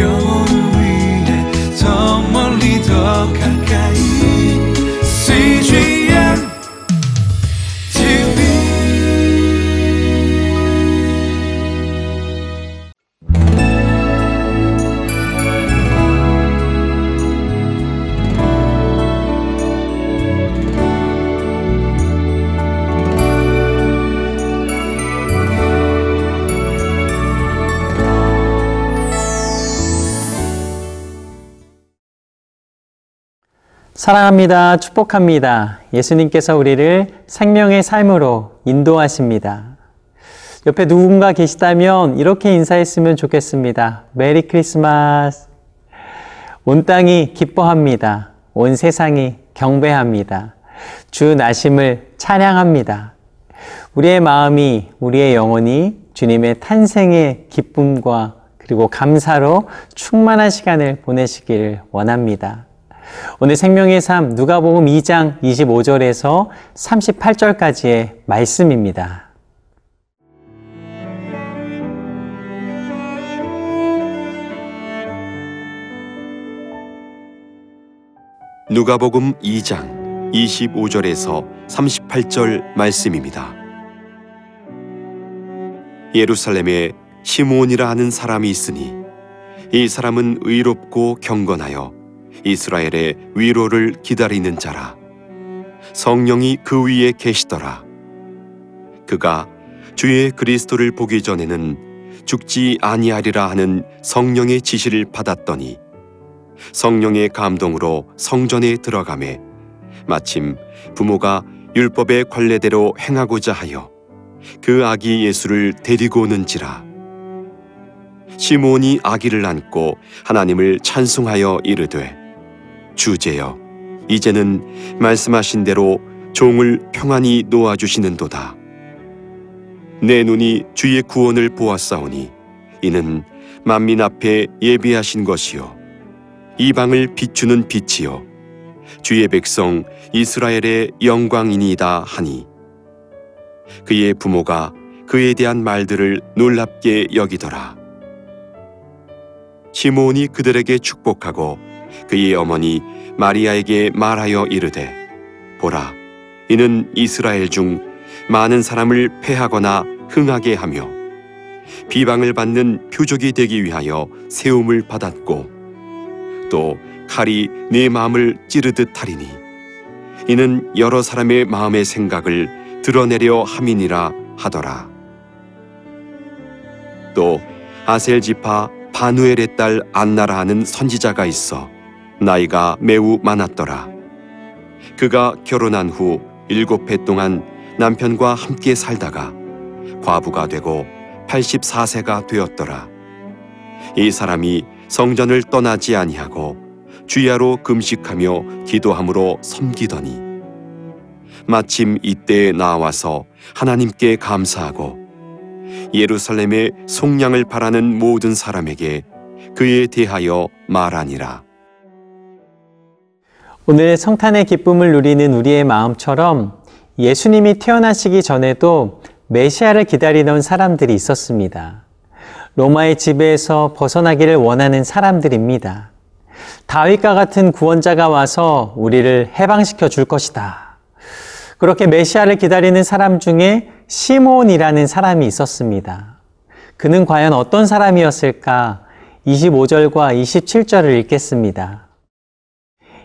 영 사랑합니다. 축복합니다. 예수님께서 우리를 생명의 삶으로 인도하십니다. 옆에 누군가 계시다면 이렇게 인사했으면 좋겠습니다. 메리 크리스마스. 온 땅이 기뻐합니다. 온 세상이 경배합니다. 주 나심을 찬양합니다. 우리의 마음이, 우리의 영혼이 주님의 탄생의 기쁨과 그리고 감사로 충만한 시간을 보내시기를 원합니다. 오늘 생명의 삶 누가복음 2장 25절에서 38절까지의 말씀입니다. 누가복음 2장 25절에서 38절 말씀입니다. 예루살렘에 시므온이라 하는 사람이 있으니 이 사람은 의롭고 경건하여 이스라엘의 위로를 기다리는 자라. 성령이 그 위에 계시더라. 그가 주의 그리스도를 보기 전에는 죽지 아니하리라 하는 성령의 지시를 받았더니 성령의 감동으로 성전에 들어가매 마침 부모가 율법의 관례대로 행하고자 하여 그 아기 예수를 데리고 오는지라. 시므온이 아기를 안고 하나님을 찬송하여 이르되 주제여 이제는 말씀하신 대로 종을 평안히 놓아 주시는도다. 내 눈이 주의 구원을 보았사오니 이는 만민 앞에 예비하신 것이요. 이방을 비추는 빛이요. 주의 백성 이스라엘의 영광이니이다 하니. 그의 부모가 그에 대한 말들을 놀랍게 여기더라. 시므온이 그들에게 축복하고 그의 어머니 마리아에게 말하여 이르되 보라 이는 이스라엘 중 많은 사람을 패하거나 흥하게 하며 비방을 받는 표적이 되기 위하여 세움을 받았고 또 칼이 내 마음을 찌르듯 하리니 이는 여러 사람의 마음의 생각을 드러내려 함이니라 하더라. 또 아셀 지파 바누엘의 딸 안나라 하는 선지자가 있어 나이가 매우 많았더라. 그가 결혼한 후 일곱 해 동안 남편과 함께 살다가 과부가 되고 84세가 되었더라. 이 사람이 성전을 떠나지 아니하고 주야로 금식하며 기도함으로 섬기더니 마침 이때에 나와서 하나님께 감사하고 예루살렘의 속량을 바라는 모든 사람에게 그에 대하여 말하니라. 오늘 성탄의 기쁨을 누리는 우리의 마음처럼 예수님이 태어나시기 전에도 메시아를 기다리던 사람들이 있었습니다. 로마의 지배에서 벗어나기를 원하는 사람들입니다. 다윗과 같은 구원자가 와서 우리를 해방시켜 줄 것이다. 그렇게 메시아를 기다리는 사람 중에 시몬이라는 사람이 있었습니다. 그는 과연 어떤 사람이었을까? 25절과 27절을 읽겠습니다.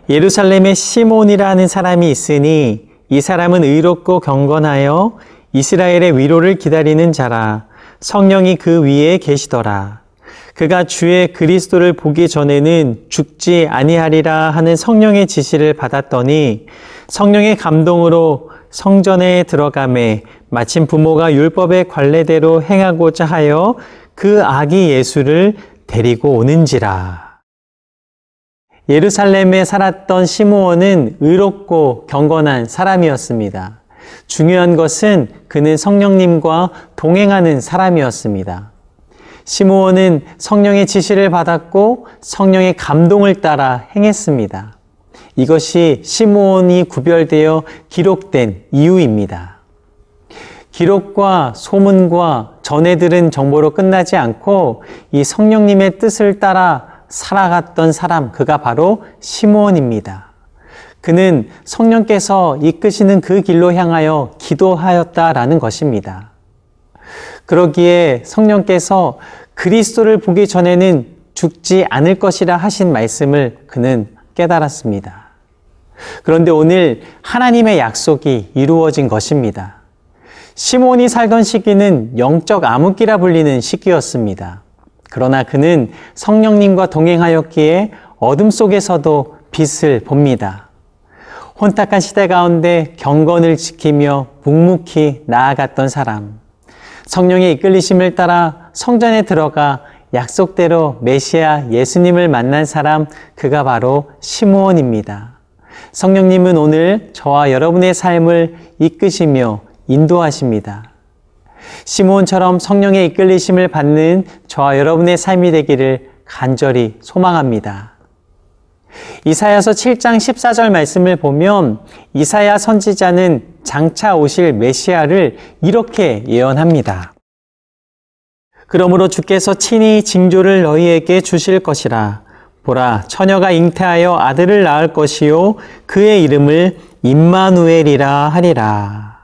예루살렘에 시몬이라는 사람이 있으니 이 사람은 의롭고 경건하여 이스라엘의 위로를 기다리는 자라 성령이 그 위에 계시더라. 그가 주의 그리스도를 보기 전에는 죽지 아니하리라 하는 성령의 지시를 받았더니 성령의 감동으로 성전에 들어가매 마침 부모가 율법의 관례대로 행하고자 하여 그 아기 예수를 데리고 오는지라. 예루살렘에 살았던 시므온은 의롭고 경건한 사람이었습니다. 중요한 것은 그는 성령님과 동행하는 사람이었습니다. 시므온은 성령의 지시를 받았고 성령의 감동을 따라 행했습니다. 이것이 시므온이 구별되어 기록된 이유입니다. 기록과 소문과 전해 들은 정보로 끝나지 않고 이 성령님의 뜻을 따라 살아갔던 사람, 그가 바로 시므온입니다. 그는 성령께서 이끄시는 그 길로 향하여 기도하였다라는 것입니다. 그러기에 성령께서 그리스도를 보기 전에는 죽지 않을 것이라 하신 말씀을 그는 깨달았습니다. 그런데 오늘 하나님의 약속이 이루어진 것입니다. 시몬이 살던 시기는 영적 암흑기라 불리는 시기였습니다. 그러나 그는 성령님과 동행하였기에 어둠 속에서도 빛을 봅니다. 혼탁한 시대 가운데 경건을 지키며 묵묵히 나아갔던 사람. 성령의 이끌리심을 따라 성전에 들어가 약속대로 메시아 예수님을 만난 사람, 그가 바로 시므온입니다. 성령님은 오늘 저와 여러분의 삶을 이끄시며 인도하십니다. 시므온처럼 성령의 이끌리심을 받는 저와 여러분의 삶이 되기를 간절히 소망합니다. 이사야서 7장 14절 말씀을 보면 이사야 선지자는 장차 오실 메시아를 이렇게 예언합니다. 그러므로 주께서 친히 징조를 너희에게 주실 것이라. 보라, 처녀가 잉태하여 아들을 낳을 것이요. 그의 이름을 임마누엘이라 하리라.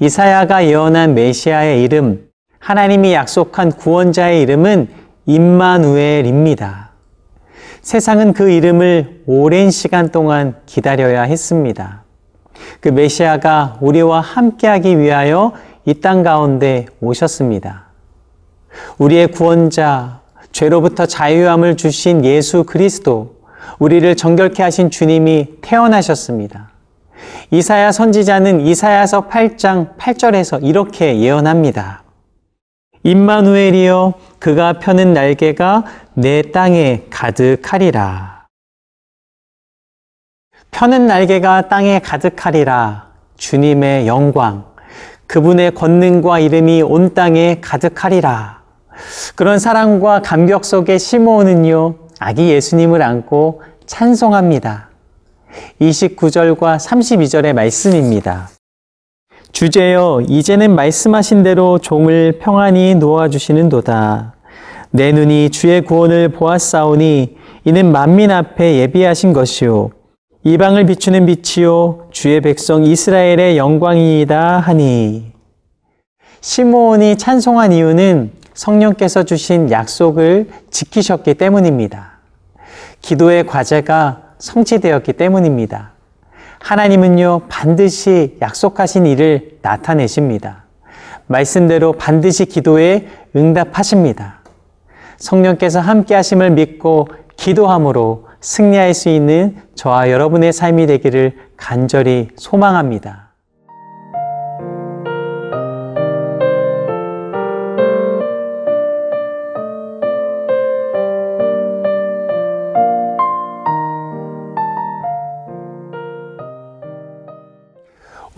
이사야가 예언한 메시아의 이름, 하나님이 약속한 구원자의 이름은 임마누엘입니다. 세상은 그 이름을 오랜 시간 동안 기다려야 했습니다. 그 메시아가 우리와 함께하기 위하여 이 땅 가운데 오셨습니다. 우리의 구원자, 죄로부터 자유함을 주신 예수 그리스도, 우리를 정결케 하신 주님이 태어나셨습니다. 이사야 선지자는 이사야서 8장 8절에서 이렇게 예언합니다. 임마누엘이여 그가 펴는 날개가 내 땅에 가득하리라. 펴는 날개가 땅에 가득하리라. 주님의 영광, 그분의 권능과 이름이 온 땅에 가득하리라. 그런 사랑과 감격 속에 시므온은요, 아기 예수님을 안고 찬송합니다. 29절과 32절의 말씀입니다. 주제여, 이제는 말씀하신 대로 종을 평안히 놓아주시는 도다. 내 눈이 주의 구원을 보았사오니 이는 만민 앞에 예비하신 것이요. 이방을 비추는 빛이요. 주의 백성 이스라엘의 영광이다 하니. 시므온이 찬송한 이유는 성령께서 주신 약속을 지키셨기 때문입니다. 기도의 과제가 성취되었기 때문입니다. 하나님은요, 반드시 약속하신 일을 나타내십니다. 말씀대로 반드시 기도에 응답하십니다. 성령께서 함께 하심을 믿고 기도함으로 승리할 수 있는 저와 여러분의 삶이 되기를 간절히 소망합니다.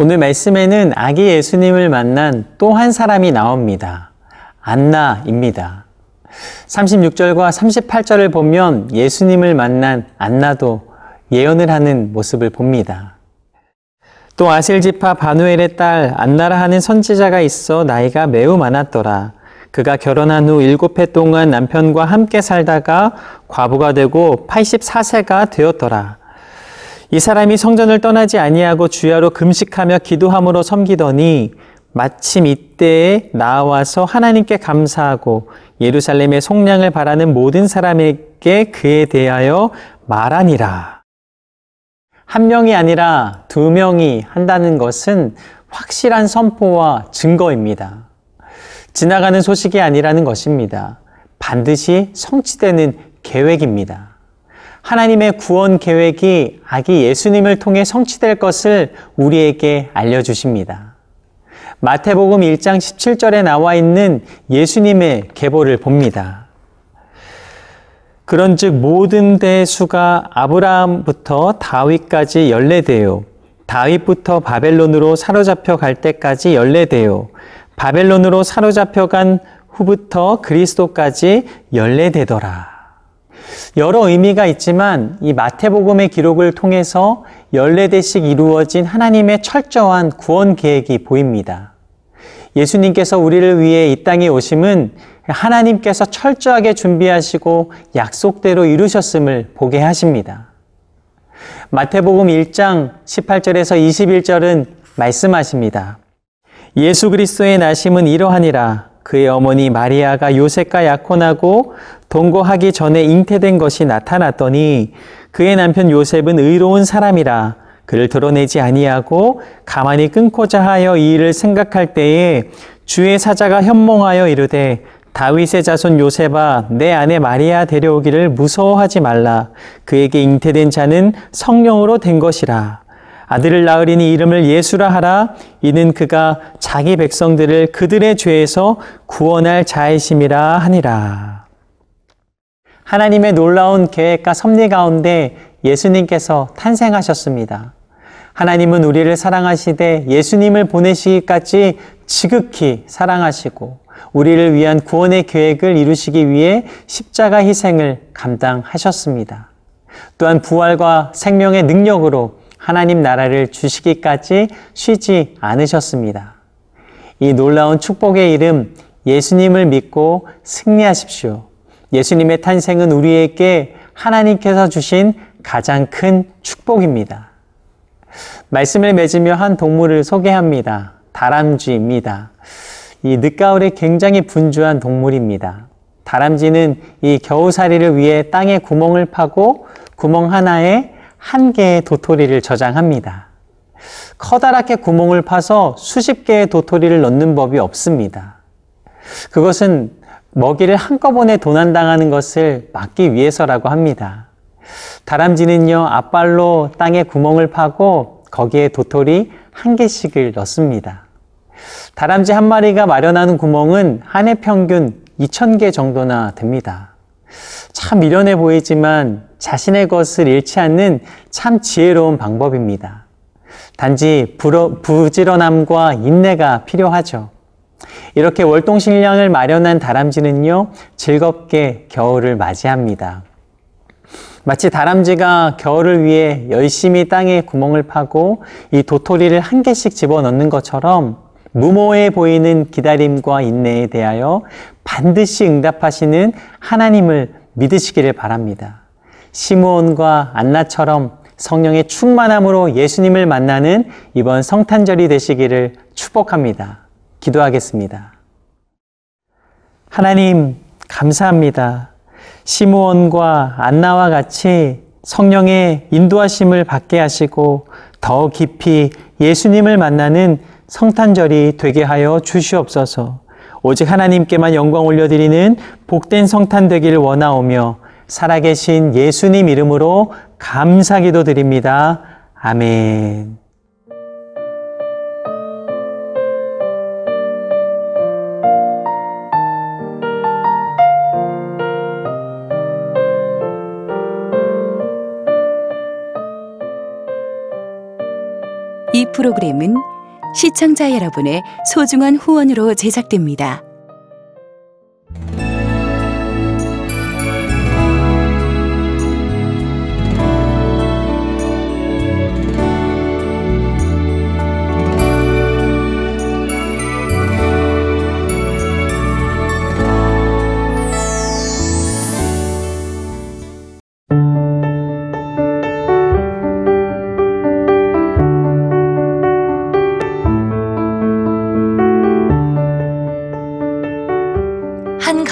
오늘 말씀에는 아기 예수님을 만난 또 한 사람이 나옵니다. 안나입니다. 36절과 38절을 보면 예수님을 만난 안나도 예언을 하는 모습을 봅니다. 또 아실지파 바누엘의 딸 안나라 하는 선지자가 있어 나이가 매우 많았더라. 그가 결혼한 후 일곱 해 동안 남편과 함께 살다가 과부가 되고 84세가 되었더라. 이 사람이 성전을 떠나지 아니하고 주야로 금식하며 기도함으로 섬기더니 마침 이때에 나와서 하나님께 감사하고 예루살렘의 속량을 바라는 모든 사람에게 그에 대하여 말하니라. 한 명이 아니라 두 명이 한다는 것은 확실한 선포와 증거입니다. 지나가는 소식이 아니라는 것입니다. 반드시 성취되는 계획입니다. 하나님의 구원 계획이 아기 예수님을 통해 성취될 것을 우리에게 알려주십니다. 마태복음 1장 17절에 나와 있는 예수님의 계보를 봅니다. 그런즉 모든 대수가 아브라함부터 다윗까지 연례되요. 다윗부터 바벨론으로 사로잡혀 갈 때까지 연례되요. 바벨론으로 사로잡혀 간 후부터 그리스도까지 연례되더라. 여러 의미가 있지만 이 마태복음의 기록을 통해서 14대씩 이루어진 하나님의 철저한 구원 계획이 보입니다. 예수님께서 우리를 위해 이 땅에 오심은 하나님께서 철저하게 준비하시고 약속대로 이루셨음을 보게 하십니다. 마태복음 1장 18절에서 21절은 말씀하십니다. 예수 그리스도의 나심은 이러하니라. 그의 어머니 마리아가 요셉과 약혼하고 동거하기 전에 잉태된 것이 나타났더니 그의 남편 요셉은 의로운 사람이라 그를 드러내지 아니하고 가만히 끊고자 하여 이 일을 생각할 때에 주의 사자가 현몽하여 이르되 다윗의 자손 요셉아 내 아내 마리아 데려오기를 무서워하지 말라. 그에게 잉태된 자는 성령으로 된 것이라 아들을 낳으리니 이름을 예수라 하라 이는 그가 자기 백성들을 그들의 죄에서 구원할 자이심이라 하니라 하나님의 놀라운 계획과 섭리 가운데 예수님께서 탄생하셨습니다. 하나님은 우리를 사랑하시되 예수님을 보내시기까지 지극히 사랑하시고 우리를 위한 구원의 계획을 이루시기 위해 십자가 희생을 감당하셨습니다. 또한 부활과 생명의 능력으로 하나님 나라를 주시기까지 쉬지 않으셨습니다. 이 놀라운 축복의 이름 예수님을 믿고 승리하십시오. 예수님의 탄생은 우리에게 하나님께서 주신 가장 큰 축복입니다. 말씀을 맺으며 한 동물을 소개합니다. 다람쥐입니다. 이 늦가을에 굉장히 분주한 동물입니다. 다람쥐는 이 겨우살이를 위해 땅에 구멍을 파고 구멍 하나에 한 개의 도토리를 저장합니다. 커다랗게 구멍을 파서 수십 개의 도토리를 넣는 법이 없습니다. 그것은 먹이를 한꺼번에 도난당하는 것을 막기 위해서라고 합니다. 다람쥐는요, 앞발로 땅에 구멍을 파고 거기에 도토리 한 개씩을 넣습니다. 다람쥐 한 마리가 마련하는 구멍은 한 해 평균 2,000개 정도나 됩니다. 참 미련해 보이지만 자신의 것을 잃지 않는 참 지혜로운 방법입니다. 단지 부지런함과 인내가 필요하죠. 이렇게 월동식량을 마련한 다람쥐는요, 즐겁게 겨울을 맞이합니다. 마치 다람쥐가 겨울을 위해 열심히 땅에 구멍을 파고 이 도토리를 한 개씩 집어넣는 것처럼 무모해 보이는 기다림과 인내에 대하여 반드시 응답하시는 하나님을 믿으시기를 바랍니다. 시므온과 안나처럼 성령의 충만함으로 예수님을 만나는 이번 성탄절이 되시기를 축복합니다. 기도하겠습니다. 하나님, 감사합니다. 시므온과 안나와 같이 성령의 인도하심을 받게 하시고 더 깊이 예수님을 만나는 성탄절이 되게 하여 주시옵소서. 오직 하나님께만 영광 올려드리는 복된 성탄 되기를 원하오며 살아계신 예수님 이름으로 감사기도 드립니다. 아멘. 이 프로그램은 시청자 여러분의 소중한 후원으로 제작됩니다.